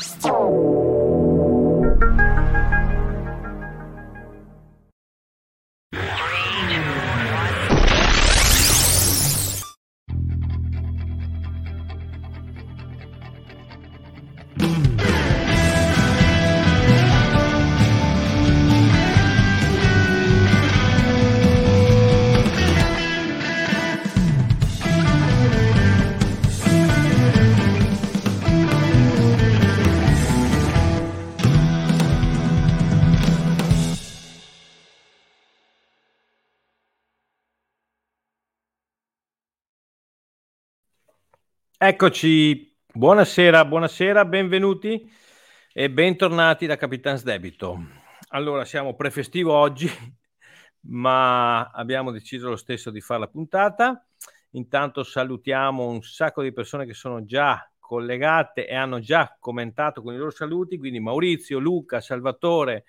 視聴 Eccoci, buonasera, buonasera, benvenuti e bentornati da Capitans Debito. Allora, siamo prefestivo oggi, ma abbiamo deciso lo stesso di fare la puntata. Intanto salutiamo un sacco di persone che sono già collegate e hanno già commentato con i loro saluti, quindi Maurizio, Luca, Salvatore,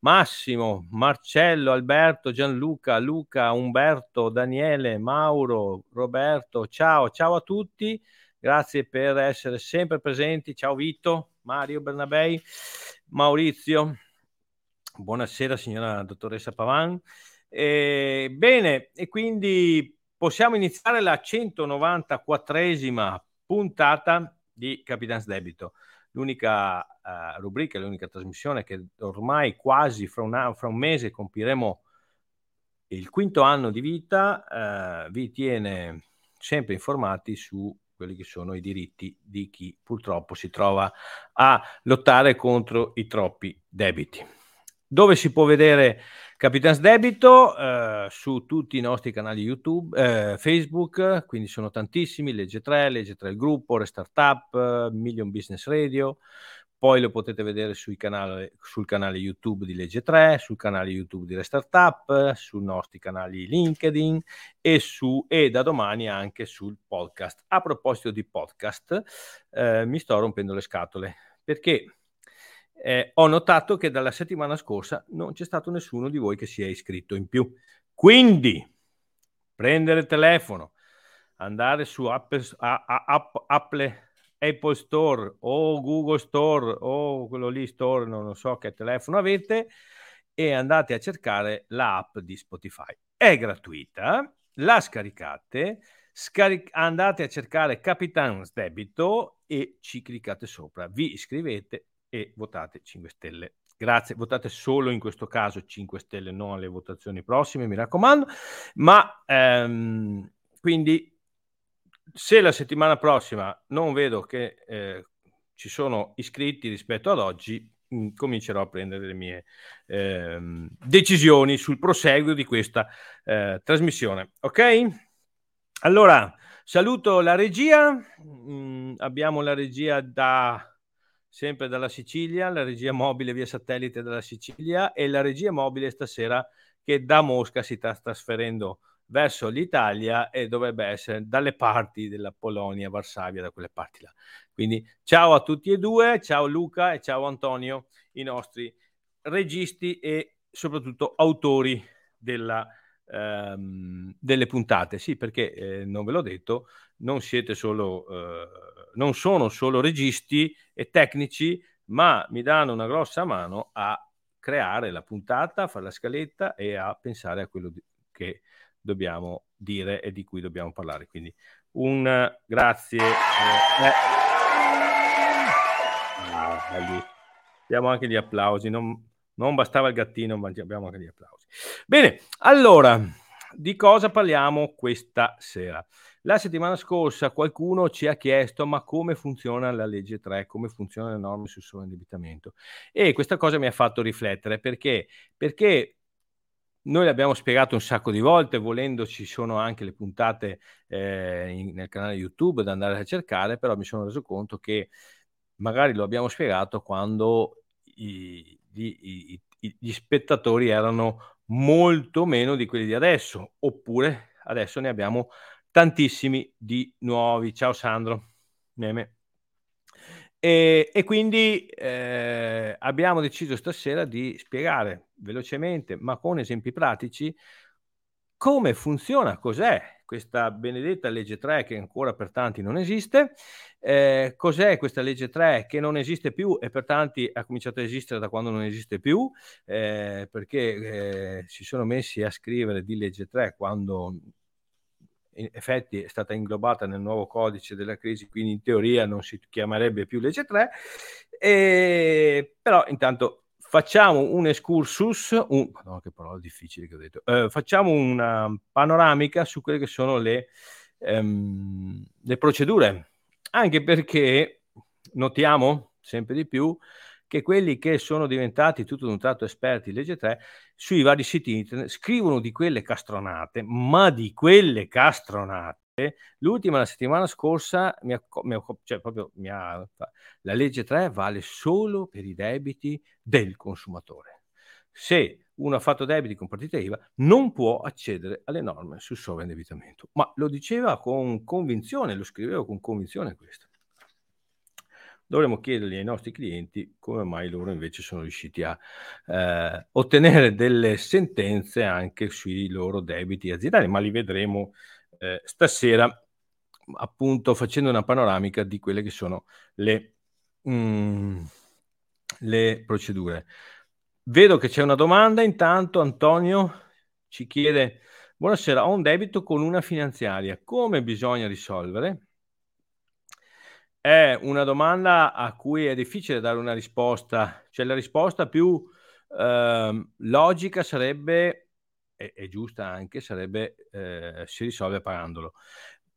Massimo, Marcello, Alberto, Gianluca, Luca, Umberto, Daniele, Mauro, Roberto, ciao, ciao a tutti Grazie per essere sempre presenti. Ciao Vito, Mario Bernabei, Maurizio. Buonasera signora dottoressa Pavan. Eh, bene, e quindi possiamo iniziare la 194esima puntata di Capitans Debito, l'unica uh, rubrica, l'unica trasmissione che ormai quasi fra un, fra un mese compiremo il quinto anno di vita, uh, vi tiene sempre informati su quelli che sono i diritti di chi purtroppo si trova a lottare contro i troppi debiti. Dove si può vedere Capitans Debito? Eh, su tutti i nostri canali YouTube, eh, Facebook, quindi sono tantissimi, Legge 3, Legge 3 il gruppo, Restartup, eh, Million Business Radio, poi lo potete vedere canale, sul canale YouTube di Legge 3, sul canale YouTube di Restartup, sui nostri canali LinkedIn e, su, e da domani anche sul podcast. A proposito di podcast, eh, mi sto rompendo le scatole perché eh, ho notato che dalla settimana scorsa non c'è stato nessuno di voi che si è iscritto in più. Quindi, prendere il telefono, andare su Apple, Apple Apple Store o Google Store o quello lì Store, non so che telefono avete, e andate a cercare l'app di Spotify. È gratuita, la scaricate, scaric- andate a cercare Capitans Debito e ci cliccate sopra, vi iscrivete e votate 5 stelle. Grazie, votate solo in questo caso 5 stelle, non alle votazioni prossime, mi raccomando. Ma ehm, quindi se la settimana prossima non vedo che eh, ci sono iscritti rispetto ad oggi, mm, comincerò a prendere le mie eh, decisioni sul proseguo di questa eh, trasmissione. Ok? Allora, saluto la regia. Mh, mm, abbiamo la regia da sempre dalla Sicilia, la regia mobile via satellite dalla Sicilia e la regia mobile stasera che da Mosca si sta trasferendo verso l'Italia e dovrebbe essere dalle parti della Polonia, Varsavia, da quelle parti là. Quindi ciao a tutti e due, ciao Luca e ciao Antonio, i nostri registi e soprattutto autori della, ehm, delle puntate. Sì, perché eh, non ve l'ho detto, non siete solo, eh, non sono solo registi e tecnici, ma mi danno una grossa mano a creare la puntata, a fare la scaletta e a pensare a quello che dobbiamo dire e di cui dobbiamo parlare. Quindi un grazie. Eh, eh. abbiamo anche gli applausi. Non, non bastava il gattino, ma abbiamo anche gli applausi. Bene, allora, di cosa parliamo questa sera? La settimana scorsa qualcuno ci ha chiesto ma come funziona la legge 3, come funzionano le norme sul sovraindebitamento e questa cosa mi ha fatto riflettere perché, perché noi l'abbiamo spiegato un sacco di volte, volendo ci sono anche le puntate eh, in, nel canale YouTube da andare a cercare, però mi sono reso conto che magari lo abbiamo spiegato quando i, i, i, gli spettatori erano molto meno di quelli di adesso, oppure adesso ne abbiamo tantissimi di nuovi. Ciao Sandro. Meme. E, e quindi eh, abbiamo deciso stasera di spiegare velocemente, ma con esempi pratici, come funziona, cos'è questa benedetta legge 3 che ancora per tanti non esiste, eh, cos'è questa legge 3 che non esiste più e per tanti ha cominciato a esistere da quando non esiste più, eh, perché eh, si sono messi a scrivere di legge 3 quando in effetti è stata inglobata nel nuovo codice della crisi, quindi in teoria non si chiamerebbe più legge 3, e, però intanto facciamo un excursus, un, no, che parola difficile che ho detto, eh, facciamo una panoramica su quelle che sono le, ehm, le procedure, anche perché notiamo sempre di più che quelli che sono diventati tutto d'un tratto esperti in legge 3 sui vari siti internet scrivono di quelle castronate, ma di quelle castronate. L'ultima, la settimana scorsa, mi ha, mi ha, cioè proprio mi ha, la legge 3 vale solo per i debiti del consumatore. Se uno ha fatto debiti con partita IVA, non può accedere alle norme sul sovraindebitamento. Ma lo diceva con convinzione, lo scriveva con convinzione questo dovremmo chiedergli ai nostri clienti come mai loro invece sono riusciti a eh, ottenere delle sentenze anche sui loro debiti aziendali, ma li vedremo eh, stasera appunto facendo una panoramica di quelle che sono le, mm, le procedure. Vedo che c'è una domanda, intanto Antonio ci chiede, buonasera, ho un debito con una finanziaria, come bisogna risolvere? È una domanda a cui è difficile dare una risposta, cioè la risposta più eh, logica sarebbe, e, e, giusta anche, sarebbe eh, si risolve pagandolo.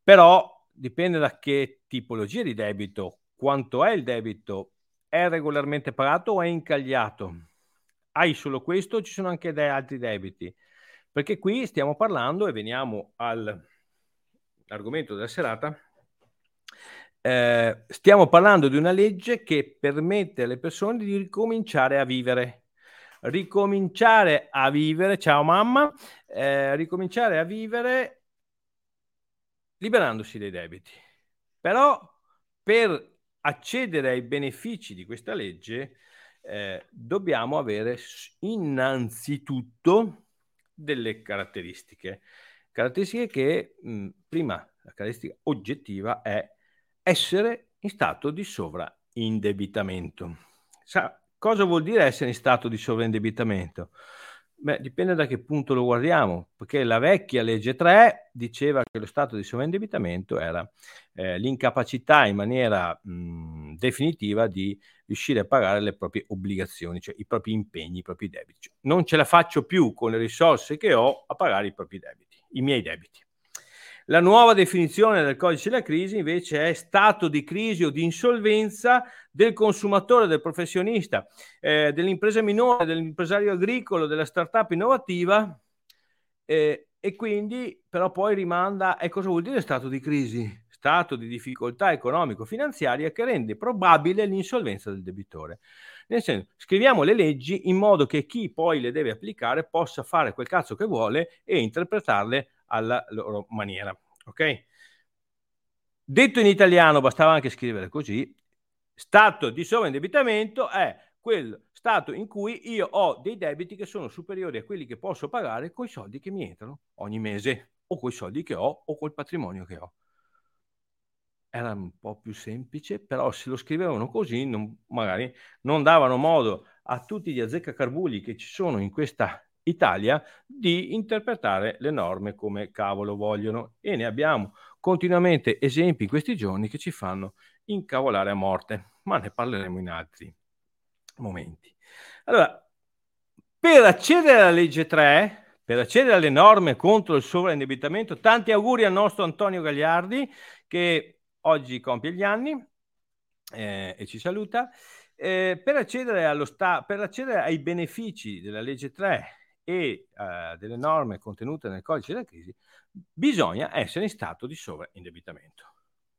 Però dipende da che tipologia di debito, quanto è il debito, è regolarmente pagato o è incagliato? Hai solo questo o ci sono anche de- altri debiti? Perché qui stiamo parlando e veniamo all'argomento della serata eh, stiamo parlando di una legge che permette alle persone di ricominciare a vivere. Ricominciare a vivere, ciao mamma, eh, ricominciare a vivere liberandosi dei debiti. Però per accedere ai benefici di questa legge eh, dobbiamo avere innanzitutto delle caratteristiche. Caratteristiche che mh, prima la caratteristica oggettiva è essere in stato di sovraindebitamento. Sa, cosa vuol dire essere in stato di sovraindebitamento? Beh, dipende da che punto lo guardiamo, perché la vecchia legge 3 diceva che lo stato di sovraindebitamento era eh, l'incapacità in maniera mh, definitiva di riuscire a pagare le proprie obbligazioni, cioè i propri impegni, i propri debiti. Cioè, non ce la faccio più con le risorse che ho a pagare i propri debiti, i miei debiti. La nuova definizione del codice della crisi invece è stato di crisi o di insolvenza del consumatore, del professionista, eh, dell'impresa minore, dell'impresario agricolo, della startup innovativa eh, e quindi però poi rimanda e cosa vuol dire stato di crisi? Stato di difficoltà economico-finanziaria che rende probabile l'insolvenza del debitore. Nel senso, scriviamo le leggi in modo che chi poi le deve applicare possa fare quel cazzo che vuole e interpretarle alla loro maniera. Ok? Detto in italiano, bastava anche scrivere così, stato di sovraindebitamento è quel stato in cui io ho dei debiti che sono superiori a quelli che posso pagare con i soldi che mi entrano ogni mese o con i soldi che ho o col patrimonio che ho. Era un po' più semplice, però se lo scrivevano così non, magari non davano modo a tutti gli azzeccacarbugli che ci sono in questa Italia di interpretare le norme come cavolo vogliono e ne abbiamo continuamente esempi in questi giorni che ci fanno incavolare a morte, ma ne parleremo in altri momenti. Allora, per accedere alla legge 3, per accedere alle norme contro il sovraindebitamento, tanti auguri al nostro Antonio Gagliardi che oggi compie gli anni eh, e ci saluta. Eh, per, accedere allo sta- per accedere ai benefici della legge 3 e uh, delle norme contenute nel codice della crisi, bisogna essere in stato di sovraindebitamento.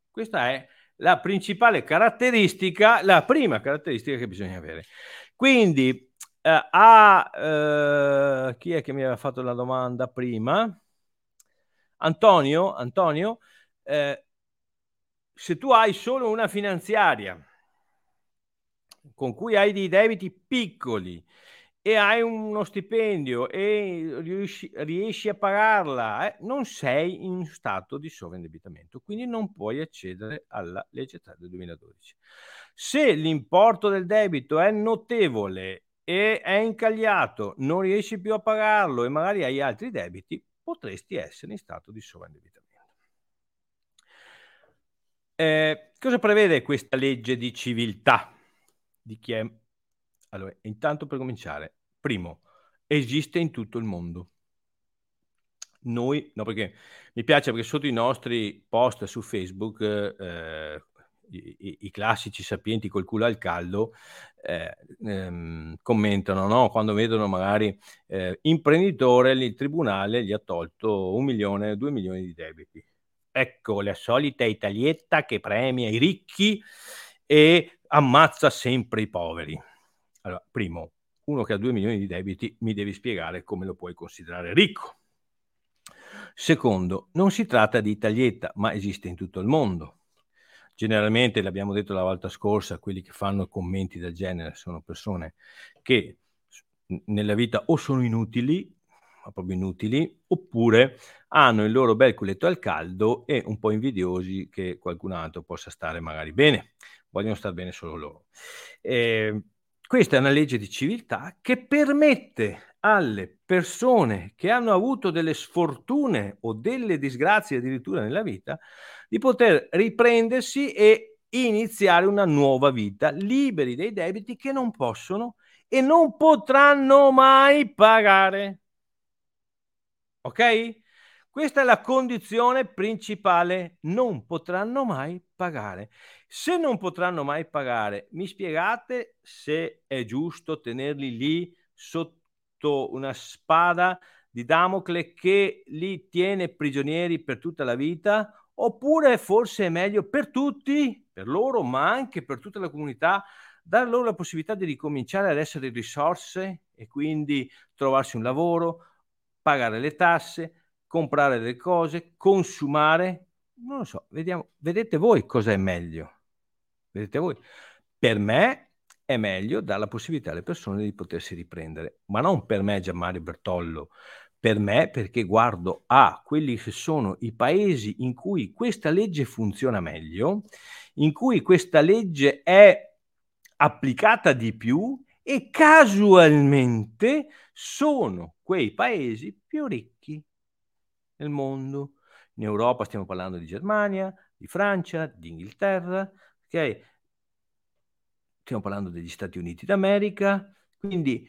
Questa è la principale caratteristica, la prima caratteristica che bisogna avere. Quindi, uh, a uh, chi è che mi aveva fatto la domanda prima? Antonio, Antonio eh, se tu hai solo una finanziaria con cui hai dei debiti piccoli e hai uno stipendio e riesci, riesci a pagarla, eh, non sei in stato di sovraindebitamento, quindi non puoi accedere alla legge 3 del 2012. Se l'importo del debito è notevole e è incagliato, non riesci più a pagarlo e magari hai altri debiti, potresti essere in stato di sovraindebitamento. Eh, cosa prevede questa legge di civiltà? Di chi è? Allora, intanto per cominciare, primo, esiste in tutto il mondo. Noi, no, perché mi piace perché sotto i nostri post su Facebook, eh, i, i, classici sapienti col culo al caldo eh, ehm, commentano no? quando vedono magari eh, imprenditore, il tribunale gli ha tolto un milione, due milioni di debiti. Ecco la solita italietta che premia i ricchi e ammazza sempre i poveri. Allora, primo, uno che ha 2 milioni di debiti mi devi spiegare come lo puoi considerare ricco. Secondo, non si tratta di italietta, ma esiste in tutto il mondo. Generalmente, l'abbiamo detto la volta scorsa, quelli che fanno commenti del genere sono persone che nella vita o sono inutili proprio inutili, oppure hanno il loro bel culetto al caldo e un po' invidiosi che qualcun altro possa stare magari bene, vogliono stare bene solo loro. Eh, questa è una legge di civiltà che permette alle persone che hanno avuto delle sfortune o delle disgrazie addirittura nella vita di poter riprendersi e iniziare una nuova vita liberi dei debiti che non possono e non potranno mai pagare. Ok? Questa è la condizione principale, non potranno mai pagare. Se non potranno mai pagare, mi spiegate se è giusto tenerli lì sotto una spada di Damocle che li tiene prigionieri per tutta la vita? Oppure forse è meglio per tutti, per loro, ma anche per tutta la comunità, dar loro la possibilità di ricominciare ad essere risorse e quindi trovarsi un lavoro, pagare le tasse, comprare le cose, consumare. Non lo so, vediamo, vedete voi cosa è meglio. Vedete voi. Per me è meglio dare la possibilità alle persone di potersi riprendere, ma non per me Gianmario Bertollo, per me perché guardo a quelli che sono i paesi in cui questa legge funziona meglio, in cui questa legge è applicata di più e casualmente sono quei paesi più ricchi nel mondo. In Europa stiamo parlando di Germania, di Francia, di Inghilterra, ok? Stiamo parlando degli Stati Uniti d'America, quindi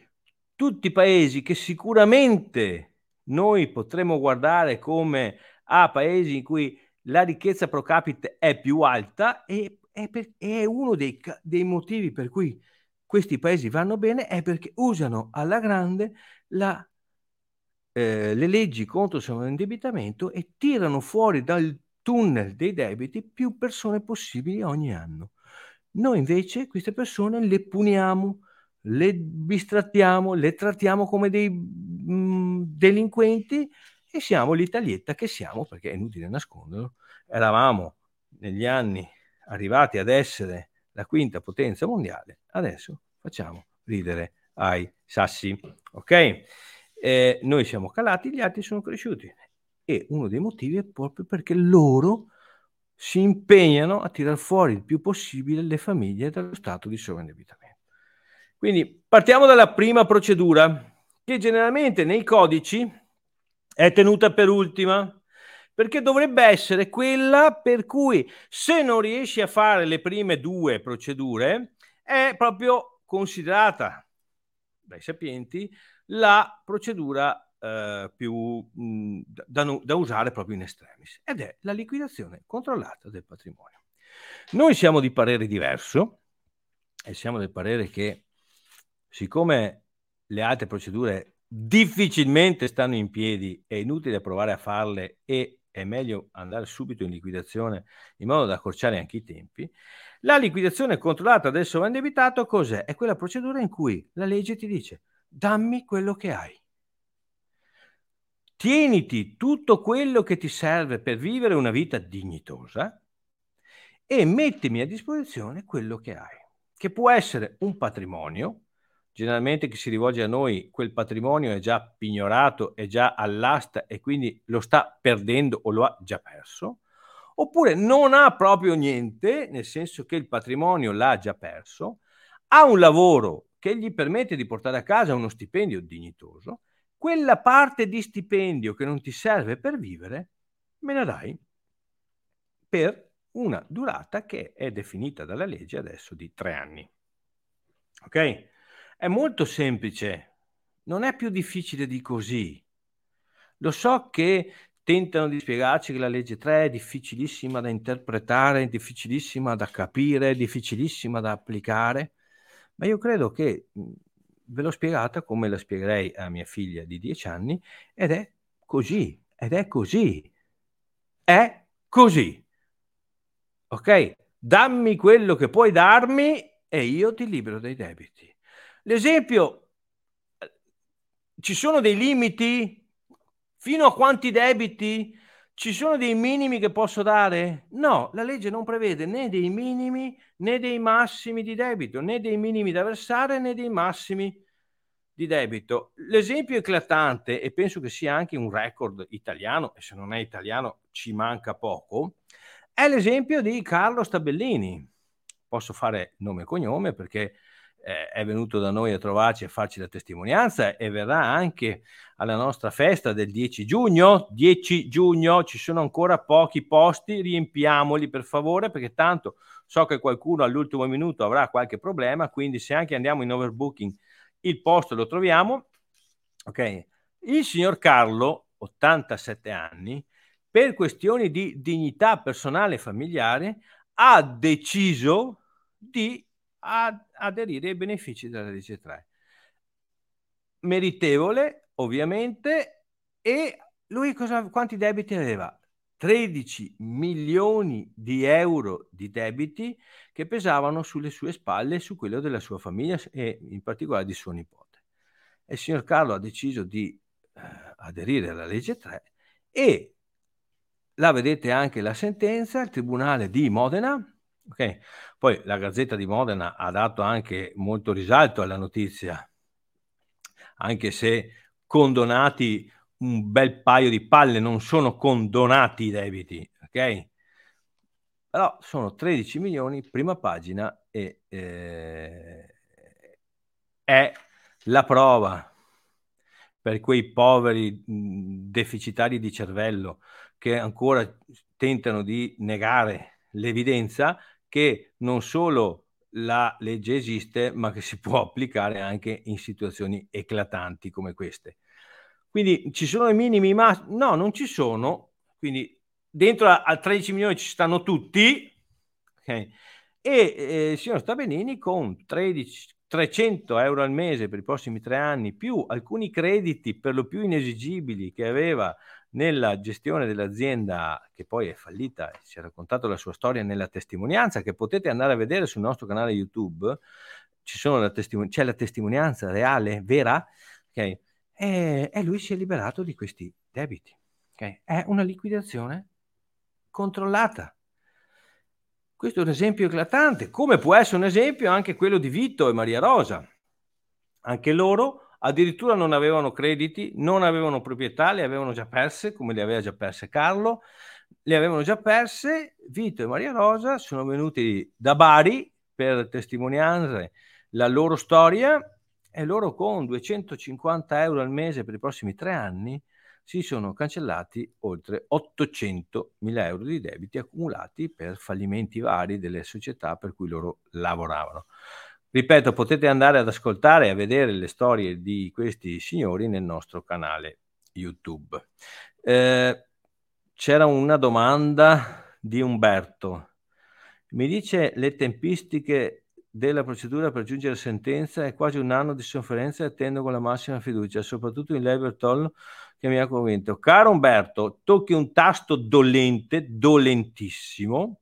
tutti paesi che sicuramente noi potremmo guardare come a paesi in cui la ricchezza pro capite è più alta e è, per, è uno dei, dei motivi per cui questi paesi vanno bene è perché usano alla grande la eh, le leggi contro il sovraindebitamento e tirano fuori dal tunnel dei debiti più persone possibili ogni anno. Noi invece queste persone le puniamo, le bistrattiamo, le trattiamo come dei mh, mm, delinquenti e siamo l'italietta che siamo, perché è inutile nasconderlo. Eravamo negli anni arrivati ad essere la quinta potenza mondiale, adesso facciamo ridere ai sassi. Ok? Eh, noi siamo calati, gli altri sono cresciuti. E uno dei motivi è proprio perché loro si impegnano a tirar fuori il più possibile le famiglie dallo stato di sovraindebitamento. Quindi partiamo dalla prima procedura, che generalmente nei codici è tenuta per ultima, perché dovrebbe essere quella per cui se non riesci a fare le prime due procedure, è proprio considerata dai sapienti la procedura eh, più mh, da, da, usare proprio in estremis ed è la liquidazione controllata del patrimonio. Noi siamo di parere diverso e siamo del parere che siccome le altre procedure difficilmente stanno in piedi, è inutile provare a farle e è meglio andare subito in liquidazione in modo da accorciare anche i tempi. La liquidazione controllata del sovrandebitato cos'è? È quella procedura in cui la legge ti dice dammi quello che hai. Tieniti tutto quello che ti serve per vivere una vita dignitosa e mettimi a disposizione quello che hai, che può essere un patrimonio, generalmente chi si rivolge a noi quel patrimonio è già pignorato, è già all'asta e quindi lo sta perdendo o lo ha già perso, oppure non ha proprio niente, nel senso che il patrimonio l'ha già perso, ha un lavoro che gli permette di portare a casa uno stipendio dignitoso, quella parte di stipendio che non ti serve per vivere, me la dai per una durata che è definita dalla legge adesso di tre anni. Ok? È molto semplice, non è più difficile di così. Lo so che tentano di spiegarci che la legge 3 è difficilissima da interpretare, difficilissima da capire, difficilissima da applicare, ma io credo che ve l'ho spiegata come la spiegherei a mia figlia di 10 anni ed è così, ed è così, è così. Ok? Dammi quello che puoi darmi e io ti libero dai debiti. L'esempio, ci sono dei limiti? Fino a quanti debiti? Ci sono dei minimi che posso dare? No, la legge non prevede né dei minimi né dei massimi di debito, né dei minimi da versare né dei massimi di debito. L'esempio eclatante, e penso che sia anche un record italiano, e se non è italiano ci manca poco, è l'esempio di Carlo Stabellini. Posso fare nome e cognome perché eh, è venuto da noi a trovarci a farci la testimonianza e verrà anche alla nostra festa del 10 giugno. 10 giugno ci sono ancora pochi posti, riempiamoli per favore perché tanto so che qualcuno all'ultimo minuto avrà qualche problema, quindi se anche andiamo in overbooking il posto lo troviamo. Ok, il signor Carlo, 87 anni, per questioni di dignità personale e familiare, ha deciso di ad aderire ai benefici della legge 3. Meritevole, ovviamente, e lui cosa, quanti debiti aveva? 13 milioni di euro di debiti che pesavano sulle sue spalle e su quello della sua famiglia e in particolare di suo nipote. E il signor Carlo ha deciso di eh, aderire alla legge 3 e la vedete anche la sentenza, il Tribunale di Modena Okay. Poi la Gazzetta di Modena ha dato anche molto risalto alla notizia, anche se condonati un bel paio di palle, non sono condonati i debiti, ok? Però sono 13 milioni, prima pagina, e eh, è la prova per quei poveri deficitari di cervello che ancora tentano di negare l'evidenza che non solo la legge esiste, ma che si può applicare anche in situazioni eclatanti come queste. Quindi ci sono i minimi, ma no, non ci sono. Quindi dentro a, a 13 milioni ci stanno tutti. Okay. E eh, il signor Stabenini con 13, 300 euro al mese per i prossimi tre anni, più alcuni crediti per lo più inesigibili che aveva nella gestione dell'azienda che poi è fallita, ci ha raccontato la sua storia nella testimonianza che potete andare a vedere sul nostro canale YouTube, la testimon- c'è la testimonianza reale, vera, okay? e, e, lui si è liberato di questi debiti. Okay? È una liquidazione controllata. Questo è un esempio eclatante, come può essere un esempio anche quello di Vito e Maria Rosa. Anche loro addirittura non avevano crediti, non avevano proprietà, le avevano già perse, come le aveva già perse Carlo, le avevano già perse, Vito e Maria Rosa sono venuti da Bari per testimoniare la loro storia e loro con 250 euro al mese per i prossimi tre anni si sono cancellati oltre 800 mila euro di debiti accumulati per fallimenti vari delle società per cui loro lavoravano. Ripeto, potete andare ad ascoltare e a vedere le storie di questi signori nel nostro canale YouTube. Eh, c'era una domanda di Umberto. Mi dice le tempistiche della procedura per giungere a sentenza e quasi un anno di sofferenza e attendo con la massima fiducia, soprattutto in lei Bertollo che mi ha convinto. Caro Umberto, tocchi un tasto dolente, dolentissimo,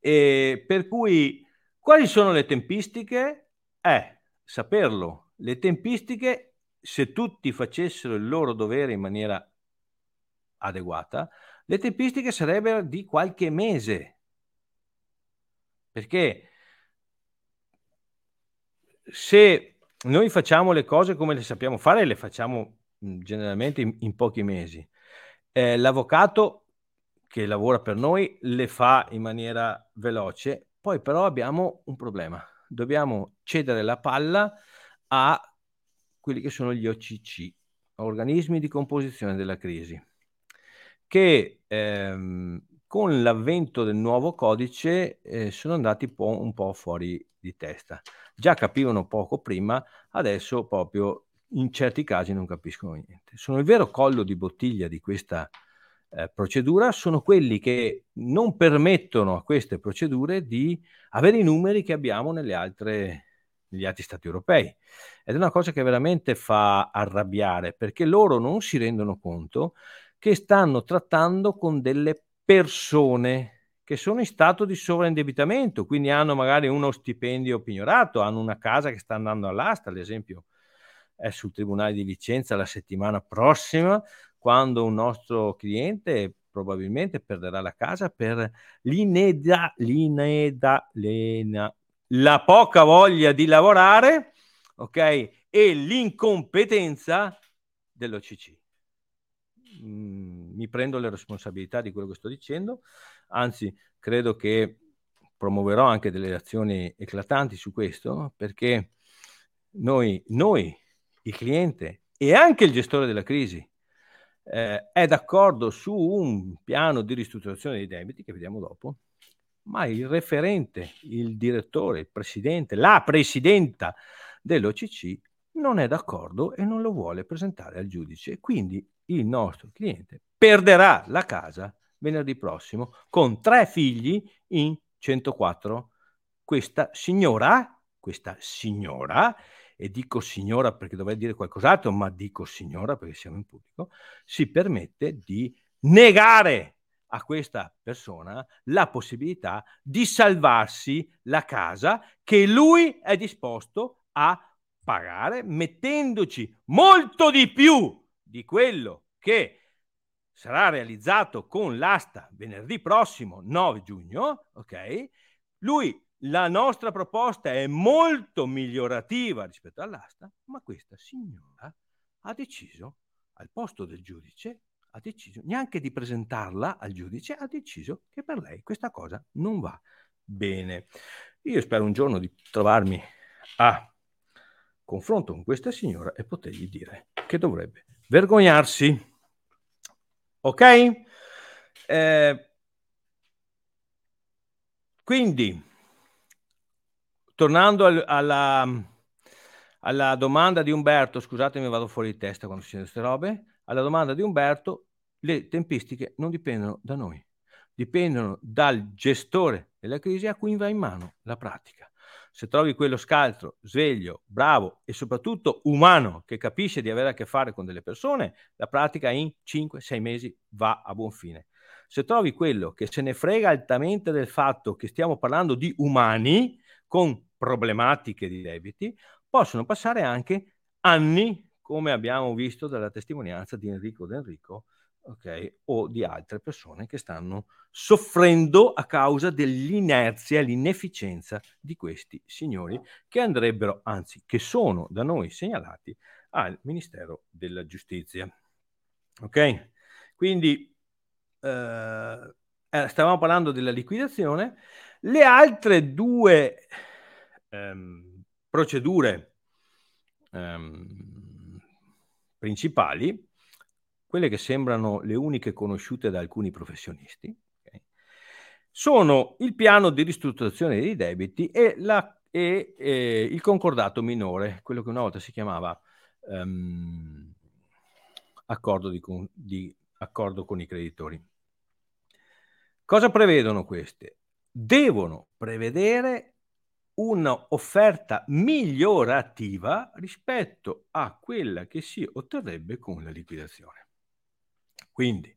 e per cui quali sono le tempistiche? Eh, saperlo. Le tempistiche, se tutti facessero il loro dovere in maniera adeguata, le tempistiche sarebbero di qualche mese. Perché se noi facciamo le cose come le sappiamo fare, le facciamo generalmente in, in pochi mesi. Eh, l'avvocato che lavora per noi le fa in maniera veloce, poi però abbiamo un problema. Dobbiamo cedere la palla a quelli che sono gli OCC, organismi di composizione della crisi, che ehm, con l'avvento del nuovo codice eh, sono andati po', un po' fuori di testa. Già capivano poco prima, adesso proprio in certi casi non capiscono niente. Sono il vero collo di bottiglia di questa eh, procedura, sono quelli che non permettono a queste procedure di avere i numeri che abbiamo nelle altre, negli altri stati europei. Ed è una cosa che veramente fa arrabbiare, perché loro non si rendono conto che stanno trattando con delle persone che sono in stato di sovraindebitamento, quindi hanno magari uno stipendio pignorato, hanno una casa che sta andando all'asta, ad esempio è sul Tribunale di Vicenza la settimana prossima, quando un nostro cliente probabilmente perderà la casa per l'ineda, l'ineda, l'ena, la poca voglia di lavorare, ok? E l'incompetenza dell'OCC. Mm, mi prendo le responsabilità di quello che sto dicendo, anzi credo che promuoverò anche delle azioni eclatanti su questo, perché noi, noi il cliente e anche il gestore della crisi eh, è d'accordo su un piano di ristrutturazione dei debiti, che vediamo dopo, ma il referente, il direttore, il presidente, la presidenta dell'OCC non è d'accordo e non lo vuole presentare al giudice. Quindi il nostro cliente perderà la casa venerdì prossimo con tre figli in 104. Questa signora, questa signora e dico signora perché dovrei dire qualcos'altro, ma dico signora perché siamo in pubblico, si permette di negare a questa persona la possibilità di salvarsi la casa che lui è disposto a pagare mettendoci molto di più di quello che sarà realizzato con l'asta venerdì prossimo 9 giugno, ok? Lui la nostra proposta è molto migliorativa rispetto all'asta, ma questa signora ha deciso, al posto del giudice, ha deciso neanche di presentarla al giudice, ha deciso che per lei questa cosa non va bene. Io spero un giorno di trovarmi a confronto con questa signora e potergli dire che dovrebbe vergognarsi. Ok? Eh, quindi tornando al, alla, alla, domanda di Umberto, scusatemi, vado fuori di testa quando si queste robe. Alla domanda di Umberto, le tempistiche non dipendono da noi, dipendono dal gestore della crisi a cui va in mano la pratica. Se trovi quello scaltro, sveglio, bravo e soprattutto umano che capisce di avere a che fare con delle persone, la pratica in 5-6 mesi va a buon fine. Se trovi quello che se ne frega altamente del fatto che stiamo parlando di umani con problematiche di debiti, possono passare anche anni, come abbiamo visto dalla testimonianza di Enrico D'Enrico, okay, o di altre persone che stanno soffrendo a causa dell'inerzia l'inefficienza di questi signori che andrebbero, anzi, che sono da noi segnalati al Ministero della Giustizia. Ok? Quindi eh, eh stavamo parlando della liquidazione. Le altre due ehm, procedure ehm, principali, quelle che sembrano le uniche conosciute da alcuni professionisti, okay, sono il piano di ristrutturazione dei debiti e, la, e eh, il concordato minore, quello che una volta si chiamava ehm, accordo, di, di, accordo con i creditori. Cosa prevedono queste? Devono prevedere un'offerta migliorativa rispetto a quella che si otterrebbe con la liquidazione. Quindi,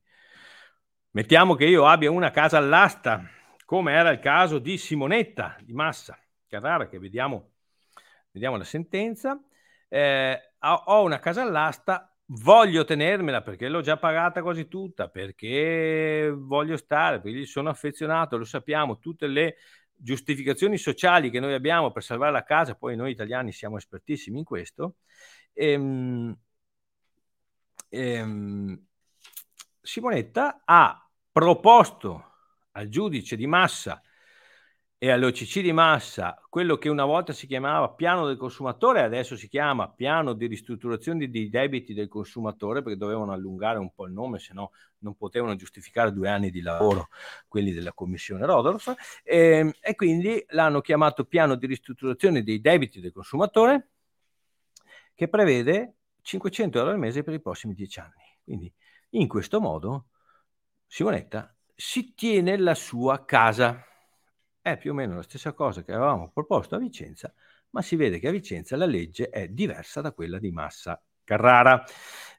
mettiamo che io abbia una casa all'asta, come era il caso di Simonetta di Massa Carrara, che vediamo, vediamo la sentenza, eh, ho una casa all'asta, voglio tenermela perché l'ho già pagata quasi tutta, perché voglio stare, perché gli sono affezionato, lo sappiamo, tutte le giustificazioni sociali che noi abbiamo per salvare la casa, poi noi italiani siamo espertissimi in questo, ehm, ehm, Simonetta ha proposto al giudice di massa e all'OCC di massa quello che una volta si chiamava piano del consumatore, adesso si chiama piano di ristrutturazione dei debiti del consumatore perché dovevano allungare un po' il nome, se no non potevano giustificare due anni di lavoro quelli della commissione Rodolf e, ehm, e quindi l'hanno chiamato piano di ristrutturazione dei debiti del consumatore che prevede 500 euro al mese per i prossimi dieci anni. Quindi in questo modo Simonetta si tiene la sua casa è più o meno la stessa cosa che avevamo proposto a Vicenza, ma si vede che a Vicenza la legge è diversa da quella di Massa Carrara.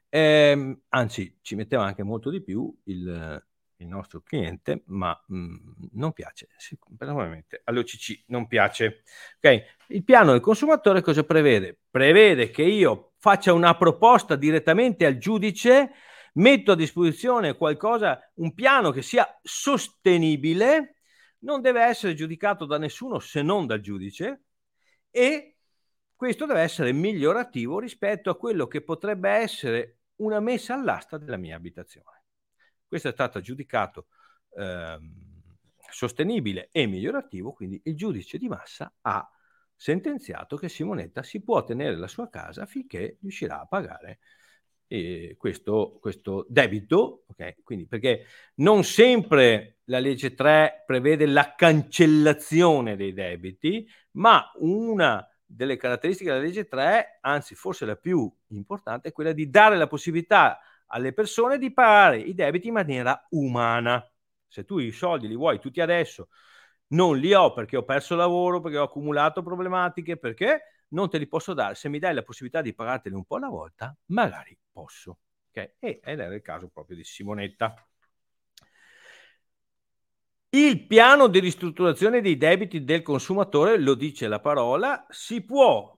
Eh, anzi, ci metteva anche molto di più il, il nostro cliente, ma mh, mm, non piace, sicuramente all'OCC non piace. Okay. Il piano del consumatore cosa prevede? Prevede che io faccia una proposta direttamente al giudice, metto a disposizione qualcosa, un piano che sia sostenibile, non deve essere giudicato da nessuno se non dal giudice e questo deve essere migliorativo rispetto a quello che potrebbe essere una messa all'asta della mia abitazione. Questo è stato giudicato eh, sostenibile e migliorativo, quindi il giudice di massa ha sentenziato che Simonetta si può tenere la sua casa finché riuscirà a pagare eh, questo, questo, debito, okay? Quindi, perché non sempre la legge 3 prevede la cancellazione dei debiti, ma una delle caratteristiche della legge 3, anzi forse la più importante, è quella di dare la possibilità alle persone di pagare i debiti in maniera umana. Se tu i soldi li vuoi tutti adesso, non li ho perché ho perso lavoro, perché ho accumulato problematiche, perché non te li posso dare. Se mi dai la possibilità di pagarteli un po' alla volta, magari posso. Okay? ed era il caso proprio di Simonetta. Il piano di ristrutturazione dei debiti del consumatore, lo dice la parola, si può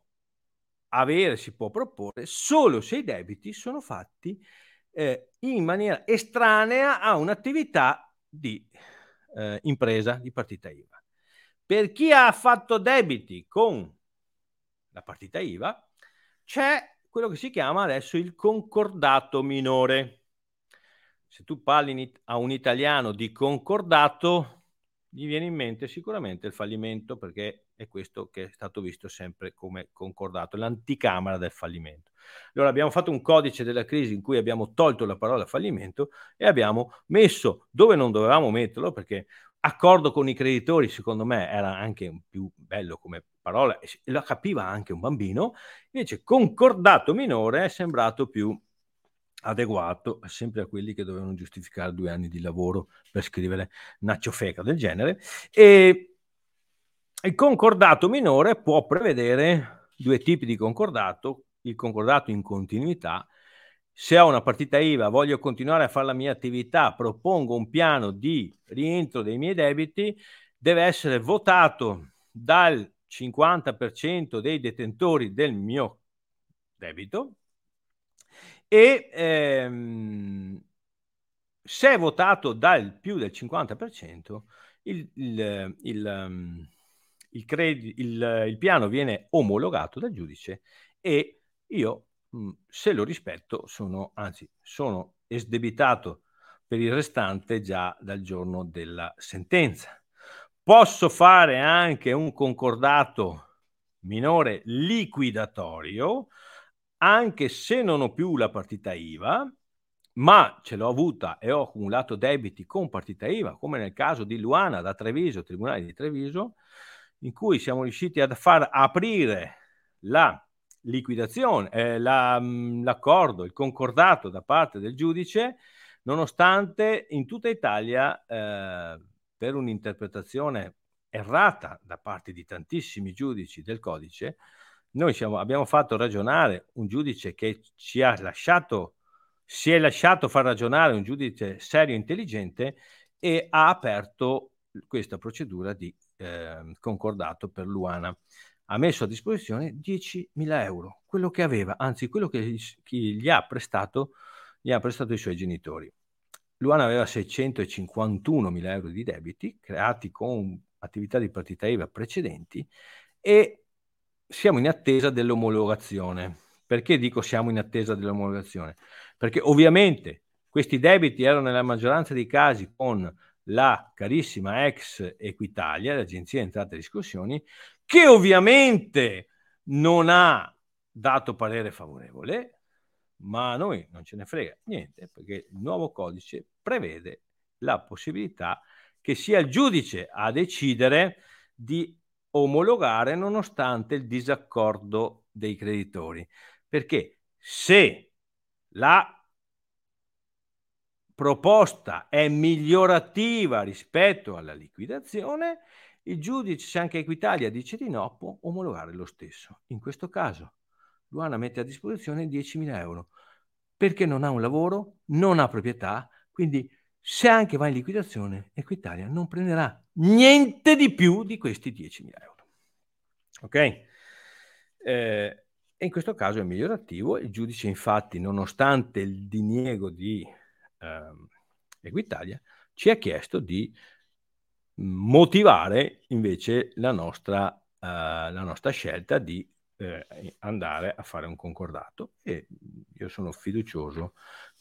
avere, si può proporre solo se i debiti sono fatti eh, in maniera estranea a un'attività di eh, impresa, di partita IVA. Per chi ha fatto debiti con la partita IVA, c'è quello che si chiama adesso il concordato minore. Se tu parli a un italiano di concordato, gli viene in mente sicuramente il fallimento, perché è questo che è stato visto sempre come concordato, l'anticamera del fallimento. Allora abbiamo fatto un codice della crisi in cui abbiamo tolto la parola fallimento e abbiamo messo dove non dovevamo metterlo, perché accordo con i creditori secondo me era anche più bello come parola, la capiva anche un bambino, invece concordato minore è sembrato più adeguato sempre a quelli che dovevano giustificare due anni di lavoro per scrivere una ciofeca del genere e il concordato minore può prevedere due tipi di concordato, il concordato in continuità. Se ho una partita IVA, voglio continuare a fare la mia attività, propongo un piano di rientro dei miei debiti, deve essere votato dal 50% dei detentori del mio debito e ehm, se votato dal più del 50%, il, il, il, ehm, il, credi, piano viene omologato dal giudice e io se lo rispetto, sono, anzi, sono esdebitato per il restante già dal giorno della sentenza. Posso fare anche un concordato minore liquidatorio, anche se non ho più la partita IVA, ma ce l'ho avuta e ho accumulato debiti con partita IVA, come nel caso di Luana da Treviso, Tribunale di Treviso, in cui siamo riusciti a far aprire la liquidazione, eh, la, mm, l'accordo, il concordato da parte del giudice, nonostante in tutta Italia, eh, per un'interpretazione errata da parte di tantissimi giudici del codice, noi siamo, abbiamo fatto ragionare un giudice che ci ha lasciato, si è lasciato far ragionare un giudice serio e intelligente e ha aperto questa procedura di eh, concordato per Luana. Ha messo a disposizione 10.000 euro, quello che aveva, anzi quello che gli, gli ha prestato, gli ha prestato i suoi genitori. Luana aveva 651.000 euro di debiti creati con attività di partita IVA precedenti e siamo in attesa dell'omologazione. Perché dico siamo in attesa dell'omologazione? Perché ovviamente questi debiti erano nella maggioranza dei casi con la carissima ex Equitalia, l'agenzia entrate e riscossioni, che ovviamente non ha dato parere favorevole, ma a noi non ce ne frega niente, perché il nuovo codice prevede la possibilità che sia il giudice a decidere di omologare nonostante il disaccordo dei creditori. Perché se la proposta è migliorativa rispetto alla liquidazione, il giudice, se anche Equitalia dice di no, può omologare lo stesso. In questo caso, Luana mette a disposizione 10.000 euro perché non ha un lavoro, non ha proprietà, quindi se anche va in liquidazione, Equitalia non prenderà niente di più di questi 10.000 euro. Ok? Eh, e in questo caso è migliorativo. Il giudice, infatti, nonostante il diniego di eh, Equitalia, ci ha chiesto di motivare invece la nostra, uh, la nostra scelta di eh, andare a fare un concordato e io sono fiducioso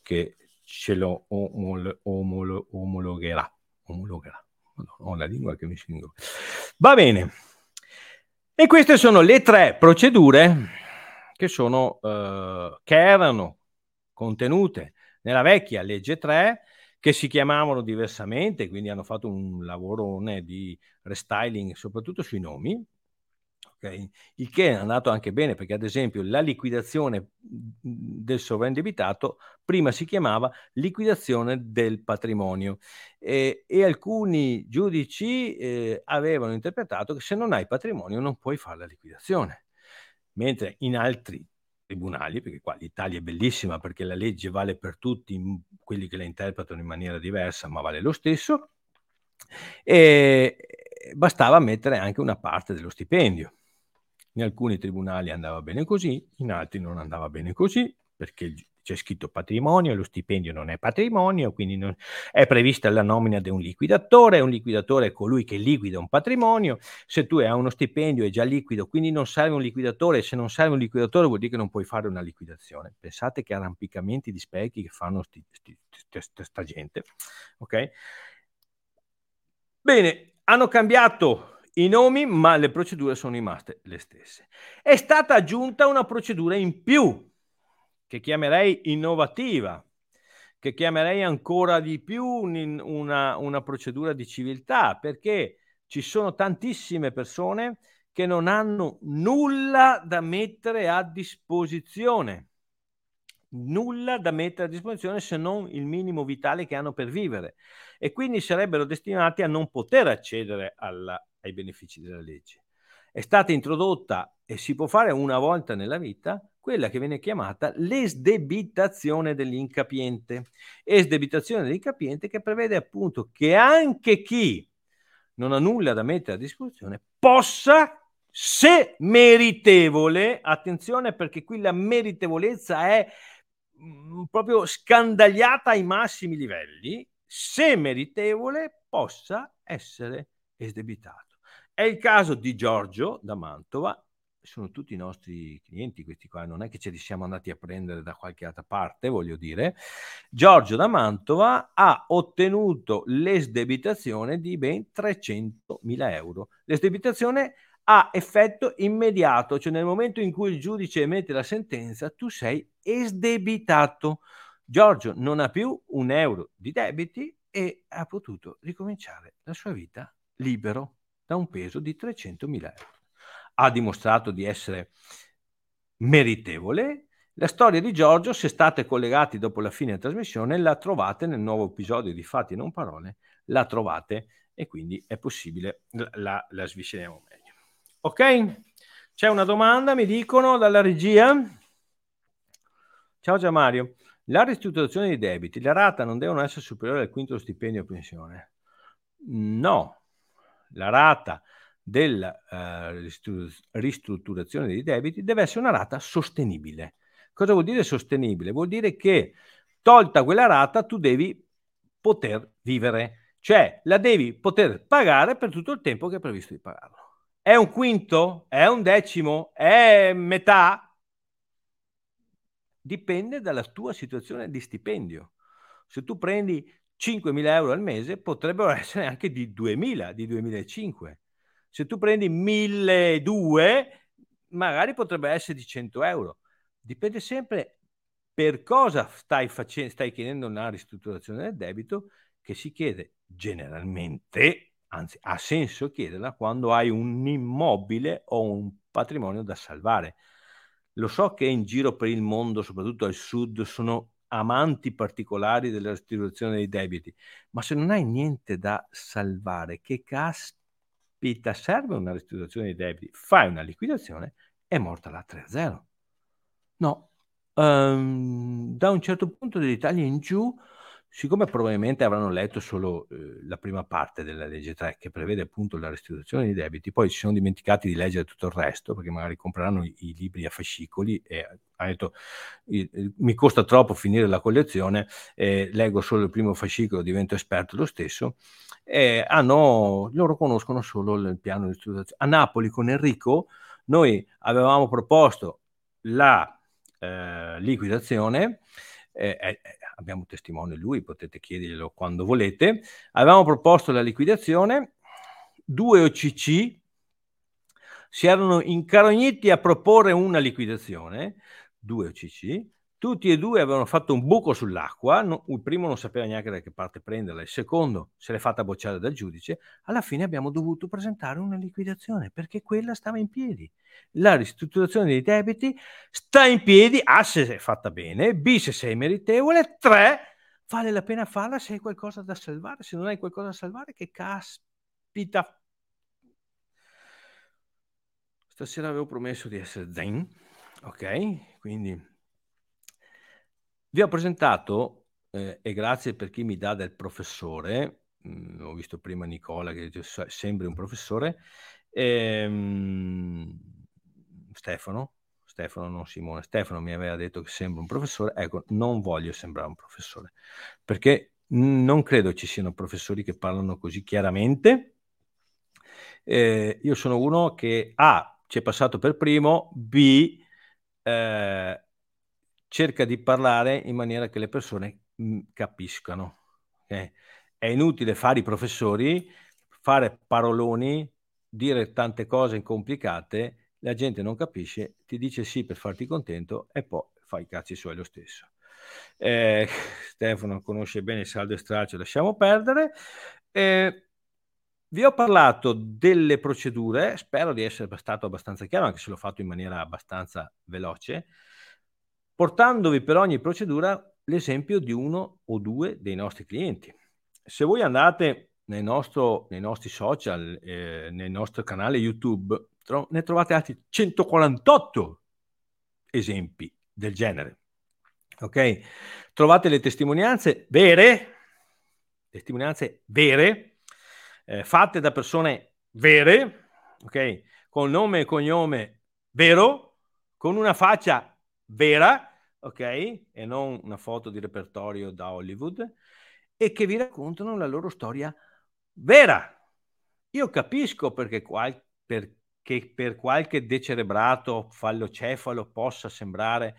che ce lo omolo, omolo, omologherà. omologherà. Ho la lingua che mi si Va bene. E queste sono le tre procedure che, sono, eh, che erano contenute nella vecchia legge 3 che si chiamavano diversamente, quindi hanno fatto un lavoro di restyling soprattutto sui nomi, okay? il che è andato anche bene perché ad esempio la liquidazione del sovraindebitato prima si chiamava liquidazione del patrimonio e, e alcuni giudici eh, avevano interpretato che se non hai patrimonio non puoi fare la liquidazione, mentre in altri tribunali, perché qua l'Italia è bellissima perché la legge vale per tutti, quelli che la interpretano in maniera diversa, ma vale lo stesso, e bastava mettere anche una parte dello stipendio. In alcuni tribunali andava bene così, in altri non andava bene così, perché c'è scritto patrimonio, lo stipendio non è patrimonio, quindi non, è prevista la nomina di un liquidatore, un liquidatore è colui che liquida un patrimonio, se tu hai uno stipendio è già liquido, quindi non serve un liquidatore, se non serve un liquidatore vuol dire che non puoi fare una liquidazione. Pensate che arrampicamenti di specchi che fanno sti, sti, sti, sta gente, ok? Bene, hanno cambiato i nomi, ma le procedure sono rimaste le stesse. È stata aggiunta una procedura in più che chiamerei innovativa, che chiamerei ancora di più una, una procedura di civiltà, perché ci sono tantissime persone che non hanno nulla da mettere a disposizione, nulla da mettere a disposizione se non il minimo vitale che hanno per vivere e quindi sarebbero destinati a non poter accedere alla, ai benefici della legge. È stata introdotta e si può fare una volta nella vita quella che viene chiamata l'esdebitazione dell'incapiente. Esdebitazione dell'incapiente che prevede appunto che anche chi non ha nulla da mettere a disposizione possa, se meritevole, attenzione perché qui la meritevolezza è mm, proprio scandagliata ai massimi livelli, se meritevole possa essere esdebitato. È il caso di Giorgio da Mantova sono tutti i nostri clienti questi qua, non è che ce li siamo andati a prendere da qualche altra parte, voglio dire. Giorgio da Mantova ha ottenuto l'esdebitazione di ben 300.000 euro. L'esdebitazione ha effetto immediato, cioè nel momento in cui il giudice emette la sentenza, tu sei esdebitato. Giorgio non ha più un euro di debiti e ha potuto ricominciare la sua vita libero da un peso di 300.000 euro ha dimostrato di essere meritevole. La storia di Giorgio, se state collegati dopo la fine della trasmissione, la trovate nel nuovo episodio di Fatti non parole, la trovate e quindi è possibile, la, la svisceriamo meglio. Ok? C'è una domanda, mi dicono dalla regia. Ciao Gian Mario. La ristrutturazione dei debiti, la rata non devono essere superiore al quinto stipendio pensione? No, la rata della uh, ristrutturazione dei debiti deve essere una rata sostenibile. Cosa vuol dire sostenibile? Vuol dire che tolta quella rata tu devi poter vivere, cioè la devi poter pagare per tutto il tempo che è previsto di pagarlo. È un quinto? È un decimo? È metà? Dipende dalla tua situazione di stipendio. Se tu prendi 5.000 euro al mese, potrebbero essere anche di 2.000, di 2.500. Se tu prendi 1.200, magari potrebbe essere di 100 euro. Dipende sempre per cosa stai, facendo, stai chiedendo una ristrutturazione del debito che si chiede generalmente, anzi ha senso chiederla quando hai un immobile o un patrimonio da salvare. Lo so che in giro per il mondo, soprattutto al sud, sono amanti particolari della ristrutturazione dei debiti, ma se non hai niente da salvare, che caspita serve una ristrutturazione dei debiti? Fai una liquidazione, è morta la 3-0. No, um, da un certo punto dell'Italia in giù, siccome probabilmente avranno letto solo eh, la prima parte della legge 3 che prevede appunto la restituzione dei debiti, poi si sono dimenticati di leggere tutto il resto perché magari compreranno i, i libri a fascicoli e hanno detto mi costa troppo finire la collezione, eh, leggo solo il primo fascicolo, divento esperto lo stesso. E hanno, loro conoscono solo il piano di ristrutturazione. A Napoli con Enrico noi avevamo proposto la eh, liquidazione, eh, eh, abbiamo testimone lui, potete chiederglielo quando volete, avevamo proposto la liquidazione, due OCC si erano incarogniti a proporre una liquidazione, due OCC, tutti e due avevano fatto un buco sull'acqua, il primo non sapeva neanche da che parte prenderla, il secondo se l'è fatta bocciare dal giudice, alla fine abbiamo dovuto presentare una liquidazione perché quella stava in piedi. La ristrutturazione dei debiti sta in piedi, A se è fatta bene, B se sei meritevole, 3 vale la pena farla se hai qualcosa da salvare, se non hai qualcosa da salvare che caspita. Stasera avevo promesso di essere zen, ok? Quindi vi ho presentato, eh, e grazie per chi mi dà del professore, mh, mm, ho visto prima Nicola che sembri un professore, ehm, Stefano, Stefano, non Simone, Stefano mi aveva detto che sembra un professore, ecco, non voglio sembrare un professore, perché non credo ci siano professori che parlano così chiaramente. Eh, io sono uno che A, ci è passato per primo, B, eh, cerca di parlare in maniera che le persone mh, capiscano. Okay? È inutile fare i professori, fare paroloni, dire tante cose complicate, la gente non capisce, ti dice sì per farti contento e poi fai i cazzi suoi lo stesso. Eh, Stefano conosce bene il saldo e straccio, lasciamo perdere. Eh, vi ho parlato delle procedure, spero di essere stato abbastanza chiaro, anche se l'ho fatto in maniera abbastanza veloce portandovi per ogni procedura l'esempio di uno o due dei nostri clienti. Se voi andate nel nostro, nei nostri social, eh, nel nostro canale YouTube, tro- ne trovate altri 148 esempi del genere. Ok? Trovate le testimonianze vere, testimonianze vere, eh, fatte da persone vere, ok? Con nome e cognome vero, con una faccia vera, ok? E non una foto di repertorio da Hollywood, e che vi raccontano la loro storia vera. Io capisco perché, qual- perché per qualche decerebrato fallocefalo possa sembrare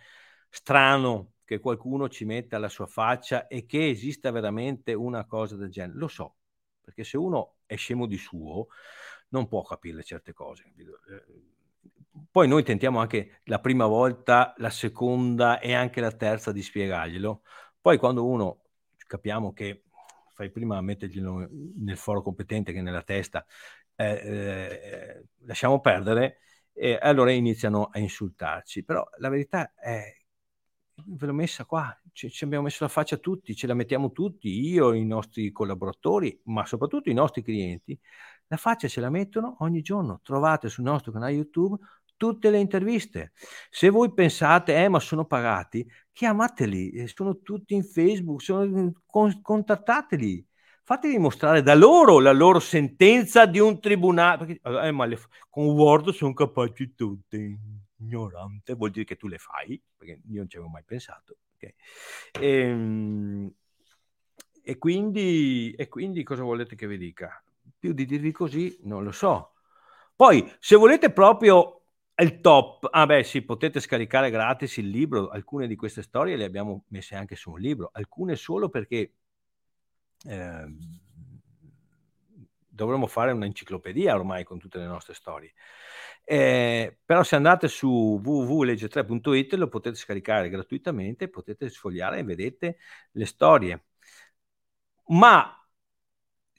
strano che qualcuno ci metta la sua faccia e che esista veramente una cosa del genere. Lo so, perché se uno è scemo di suo non può capire certe cose. Poi noi tentiamo anche la prima volta, la seconda e anche la terza di spiegarglielo. Poi quando uno capiamo che fai prima a metterglielo nel foro competente che nella testa, eh, eh, lasciamo perdere, e allora iniziano a insultarci. Però la verità è ve l'ho messa qua, ci, ci, abbiamo messo la faccia tutti, ce la mettiamo tutti, io, i nostri collaboratori, ma soprattutto i nostri clienti, la faccia ce la mettono ogni giorno. Trovate sul nostro canale YouTube tutte le interviste. Se voi pensate, eh, ma sono pagati, chiamateli, eh, sono tutti in Facebook, sono, con, contattateli, fateli mostrare da loro la loro sentenza di un tribunale. Perché, eh, ma le, con Word sono capaci tutti, ignorante, vuol dire che tu le fai, perché io non ci avevo mai pensato. Okay. E, ehm, e, quindi, e quindi cosa volete che vi dica? Più di dirvi così non lo so. Poi, se volete proprio il top, ah beh sì, potete scaricare gratis il libro, alcune di queste storie le abbiamo messe anche su un libro, alcune solo perché eh, dovremmo fare un'enciclopedia ormai con tutte le nostre storie. Eh, però se andate su www.legge3.it lo potete scaricare gratuitamente, potete sfogliare e vedete le storie. Ma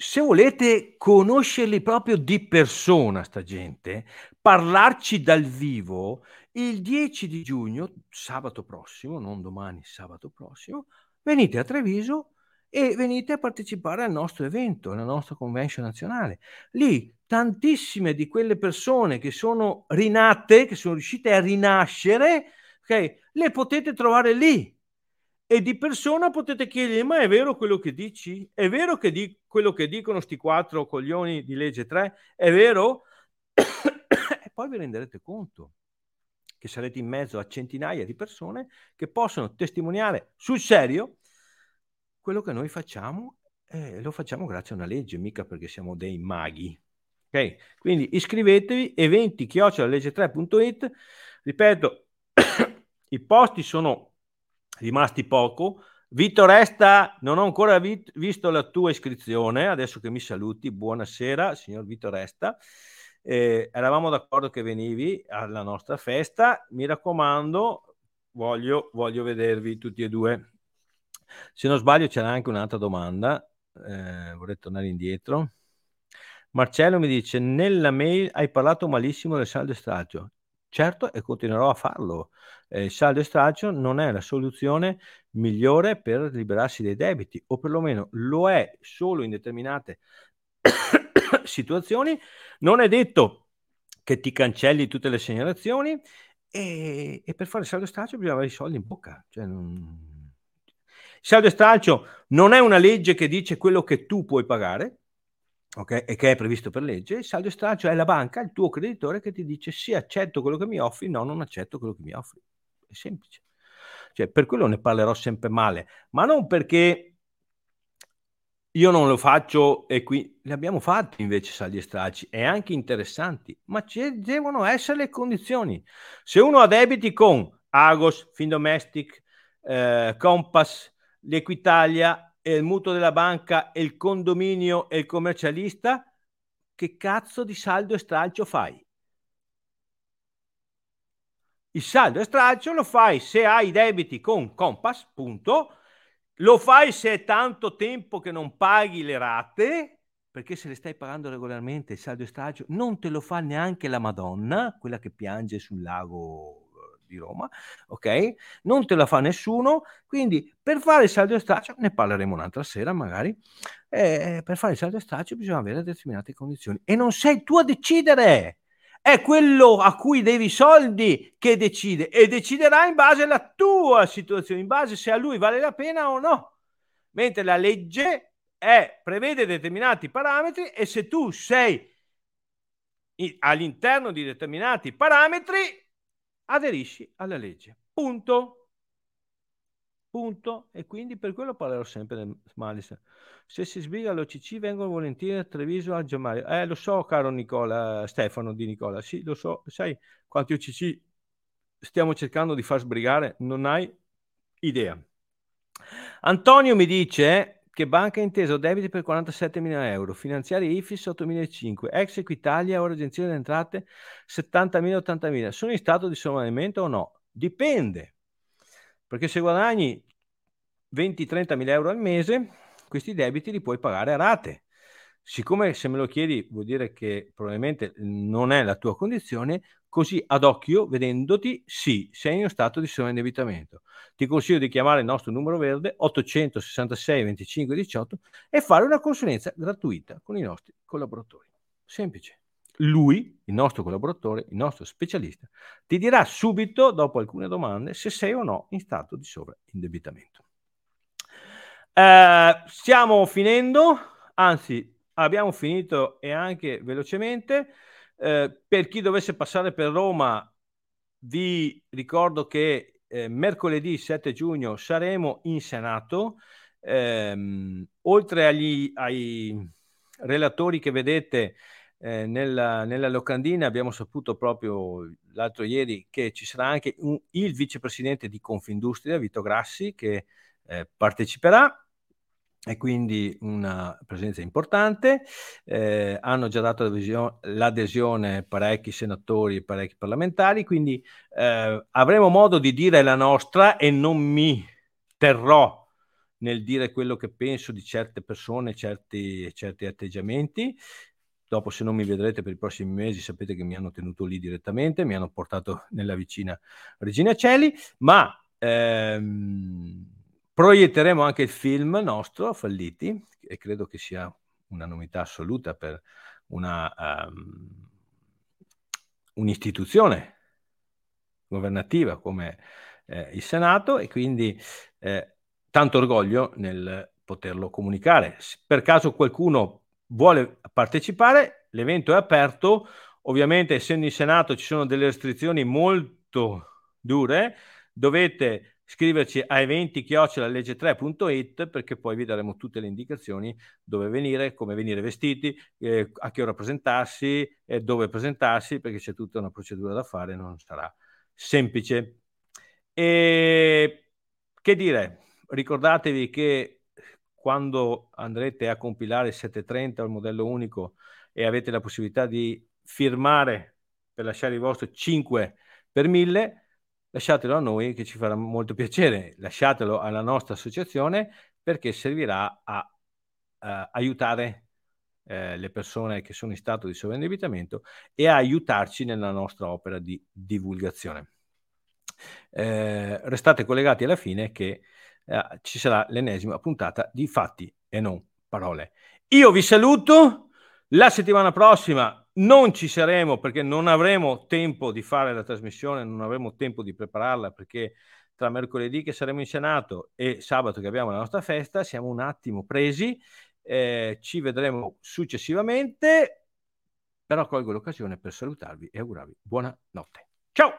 se volete conoscerli proprio di persona, sta gente, parlarci dal vivo, il 10 di giugno, sabato prossimo, non domani, sabato prossimo, venite a Treviso e venite a partecipare al nostro evento, alla nostra convention nazionale. Lì tantissime di quelle persone che sono rinate, che sono riuscite a rinascere, okay, le potete trovare lì e di persona potete chiedere, ma è vero quello che dici? È vero che di quello che dicono sti quattro coglioni di legge 3? È vero? e poi vi renderete conto che sarete in mezzo a centinaia di persone che possono testimoniare sul serio quello che noi facciamo eh, lo facciamo grazie a una legge, mica perché siamo dei maghi. Ok? Quindi iscrivetevi, eventi chiocciolalegge3.it. Ripeto, i posti sono rimasti poco. Vito Resta, non ho ancora vi- visto la tua iscrizione, adesso che mi saluti, buonasera signor Vito Resta. Eh, eravamo d'accordo che venivi alla nostra festa, mi raccomando, voglio, voglio vedervi tutti e due. Se non sbaglio c'era anche un'altra domanda, eh, vorrei tornare indietro. Marcello mi dice, nella mail hai parlato malissimo del saldo straccio. Certo, e continuerò a farlo. Eh, il saldo e straccio non è la soluzione migliore per liberarsi dei debiti, o perlomeno lo è solo in determinate situazioni. Non è detto che ti cancelli tutte le segnalazioni e, e per fare il saldo e straccio bisogna avere i soldi in bocca. Cioè, non... Il saldo e straccio non è una legge che dice quello che tu puoi pagare, okay, e che è previsto per legge, il saldo straccio è la banca, il tuo creditore che ti dice sì, accetto quello che mi offri, no, non accetto quello che mi offri. È semplice. Cioè, per quello ne parlerò sempre male, ma non perché io non lo faccio e qui li abbiamo fatti invece saldi e stracci e anche interessanti, ma ci devono essere le condizioni. Se uno ha debiti con Agos, Findomestic, eh, Compass, l'Equitalia, e il mutuo della banca e il condominio e il commercialista, che cazzo di saldo e stralcio fai? Il saldo e stralcio lo fai se hai debiti con Compass, punto. Lo fai se è tanto tempo che non paghi le rate, perché se le stai pagando regolarmente il saldo e stralcio non te lo fa neanche la Madonna, quella che piange sul lago di Roma, ok? Non te la fa nessuno, quindi per fare il saldo straccio, ne parleremo un'altra sera magari, eh, per fare il saldo straccio bisogna avere determinate condizioni e non sei tu a decidere, è quello a cui devi soldi che decide e deciderà in base alla tua situazione, in base se a lui vale la pena o no. Mentre la legge è, prevede determinati parametri e se tu sei all'interno di determinati parametri aderisci alla legge. Punto. Punto. E quindi per quello parlerò sempre del Smalis. Se si sbriga l'OCC vengono volentieri a Treviso a Giammario. Eh, lo so, caro Nicola, Stefano di Nicola. Sì, lo so. Sai quanti OCC stiamo cercando di far sbrigare? Non hai idea. Antonio mi dice che banca ha inteso debiti per 47 mila euro, finanziari IFIS 8.500, ex Equitalia, ora agenzia delle entrate 70.000, 80.000. Sono in stato di sommamento o no? Dipende, perché se guadagni 20-30 mila euro al mese, questi debiti li puoi pagare a rate. Siccome se me lo chiedi vuol dire che probabilmente non è la tua condizione, così ad occhio, vedendoti, sì, sei in stato di sovraindebitamento. ti consiglio di chiamare il nostro numero verde 866 25 18 e fare una consulenza gratuita con i nostri collaboratori. Semplice. Lui, il nostro collaboratore, il nostro specialista, ti dirà subito, dopo alcune domande, se sei o no in stato di sovraindebitamento. Eh, stiamo finendo, anzi abbiamo finito e anche velocemente. Eh, per chi dovesse passare per Roma, vi ricordo che eh, mercoledì 7 giugno saremo in Senato. Ehm, oltre agli, ai relatori che vedete eh, nella, nella, locandina, abbiamo saputo proprio l'altro ieri che ci sarà anche un, il vicepresidente di Confindustria, Vito Grassi, che eh, parteciperà e quindi una presenza importante. Eh, hanno già dato l'adesione parecchi senatori e parecchi parlamentari, quindi eh, avremo modo di dire la nostra e non mi terrò nel dire quello che penso di certe persone, certi, certi atteggiamenti. Dopo, se non mi vedrete per i prossimi mesi, sapete che mi hanno tenuto lì direttamente, mi hanno portato nella vicina Regina Celi, ma ehm, Proietteremo anche il film nostro, Falliti, e credo che sia una novità assoluta per una, um, un'istituzione governativa come eh, il Senato e quindi eh, tanto orgoglio nel poterlo comunicare. Se per caso qualcuno vuole partecipare, l'evento è aperto, ovviamente essendo in Senato ci sono delle restrizioni molto dure, dovete scriverci a eventi-legge3.it perché poi vi daremo tutte le indicazioni dove venire, come venire vestiti, eh, a che ora presentarsi, eh, dove presentarsi, perché c'è tutta una procedura da fare, non sarà semplice. E che dire, ricordatevi che quando andrete a compilare il 730 o il modello unico e avete la possibilità di firmare per lasciare il vostro 5 per 1000, lasciatelo a noi che ci farà molto piacere, lasciatelo alla nostra associazione perché servirà a, a aiutare eh, le persone che sono in stato di sovraindebitamento e a aiutarci nella nostra opera di divulgazione. Eh, restate collegati alla fine che eh, ci sarà l'ennesima puntata di fatti e non parole. Io vi saluto, la settimana prossima non ci saremo perché non avremo tempo di fare la trasmissione, non avremo tempo di prepararla perché tra mercoledì che saremo in Senato e sabato che abbiamo la nostra festa siamo un attimo presi, eh, ci vedremo successivamente, però colgo l'occasione per salutarvi e augurarvi buona notte. Ciao!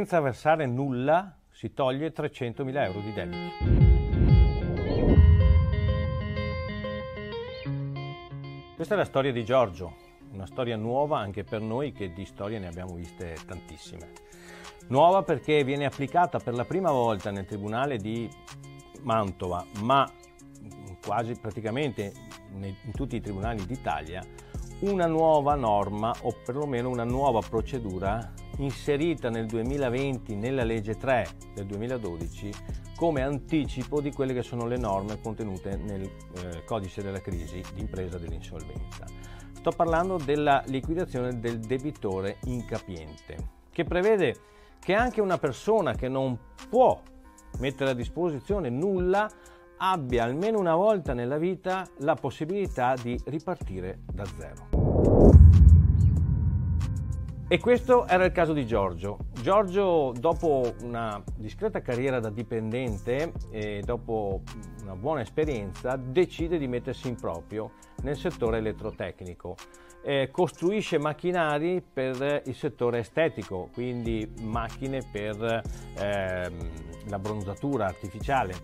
Senza versare nulla si toglie 300.000 euro di debito. Questa è la storia di Giorgio, una storia nuova anche per noi che di storie ne abbiamo viste tantissime. Nuova perché viene applicata per la prima volta nel Tribunale di Mantova, ma quasi praticamente in tutti i tribunali d'Italia, una nuova norma o perlomeno una nuova procedura inserita nel 2020 nella legge 3 del 2012 come anticipo di quelle che sono le norme contenute nel eh, codice della crisi d'impresa dell'insolvenza. Sto parlando della liquidazione del debitore incapiente, che prevede che anche una persona che non può mettere a disposizione nulla abbia almeno una volta nella vita la possibilità di ripartire da zero. E questo era il caso di Giorgio. Giorgio, dopo una discreta carriera da dipendente e dopo una buona esperienza, decide di mettersi in proprio nel settore elettrotecnico. Eh, costruisce macchinari per il settore estetico, quindi macchine per eh, la bronzatura artificiale,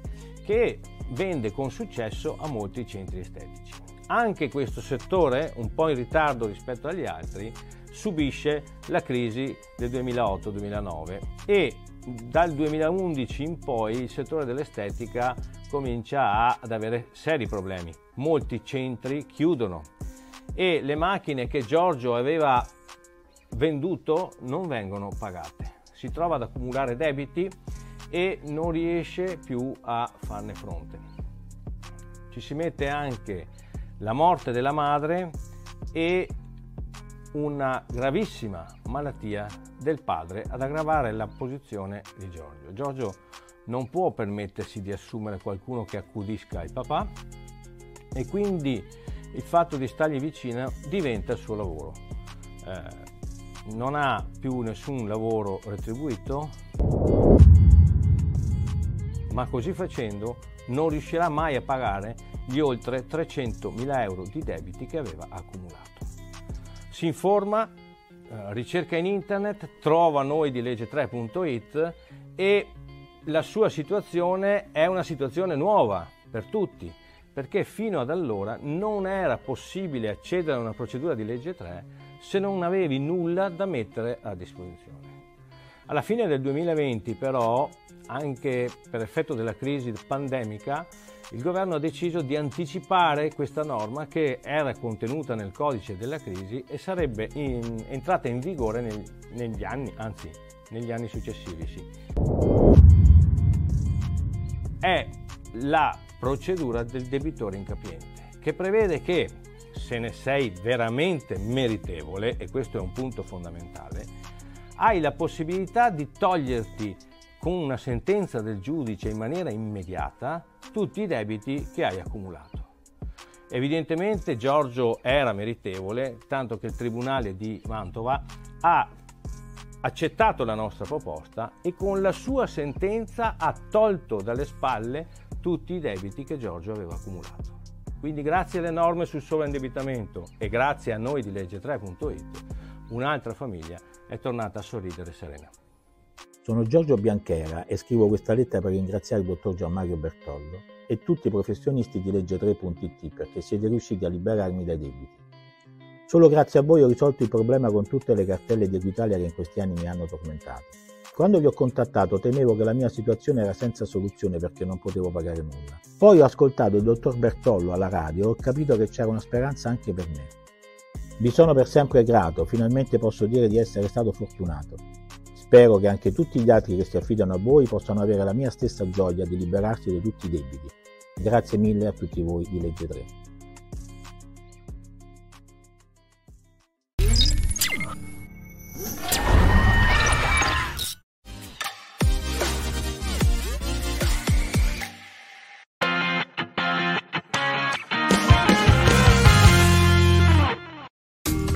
che vende con successo a molti centri estetici. Anche questo settore, un po' in ritardo rispetto agli altri, subisce la crisi del 2008-2009 e dal 2011 in poi il settore dell'estetica comincia ad avere seri problemi. Molti centri chiudono e le macchine che Giorgio aveva venduto non vengono pagate. Si trova ad accumulare debiti e non riesce più a farne fronte. Ci si mette anche la morte della madre e una gravissima malattia del padre ad aggravare la posizione di Giorgio. Giorgio non può permettersi di assumere qualcuno che accudisca il papà e quindi il fatto di stargli vicino diventa il suo lavoro. Eh, non ha più nessun lavoro retribuito, ma così facendo non riuscirà mai a pagare gli oltre 300.000 euro di debiti che aveva accumulato si informa, eh, ricerca in internet, trova noi di legge3.it e la sua situazione è una situazione nuova per tutti, perché fino ad allora non era possibile accedere a una procedura di legge 3 se non avevi nulla da mettere a disposizione. Alla fine del 2020 però, anche per effetto della crisi pandemica, il governo ha deciso di anticipare questa norma che era contenuta nel codice della crisi e sarebbe in, entrata in vigore nel, negli anni, anzi negli anni successivi. Sì. È la procedura del debitore incapiente che prevede che se ne sei veramente meritevole, e questo è un punto fondamentale, hai la possibilità di toglierti con una sentenza del giudice in maniera immediata tutti i debiti che hai accumulato. Evidentemente Giorgio era meritevole, tanto che il Tribunale di Mantova ha accettato la nostra proposta e con la sua sentenza ha tolto dalle spalle tutti i debiti che Giorgio aveva accumulato. Quindi grazie alle norme sul sovraindebitamento e grazie a noi di legge3.it, un'altra famiglia è tornata a sorridere serena. Sono Giorgio Bianchera e scrivo questa lettera per ringraziare il dottor Gianmario Bertollo e tutti i professionisti di Legge3.it perché siete riusciti a liberarmi dai debiti. Solo grazie a voi ho risolto il problema con tutte le cartelle di Equitalia che in questi anni mi hanno tormentato. Quando vi ho contattato temevo che la mia situazione era senza soluzione perché non potevo pagare nulla. Poi ho ascoltato il dottor Bertollo alla radio e ho capito che c'era una speranza anche per me. Vi sono per sempre grato, finalmente posso dire di essere stato fortunato. Spero che anche tutti gli altri che si affidano a voi possano avere la mia stessa gioia di liberarsi di tutti i debiti. Grazie mille a tutti voi di Legge 3.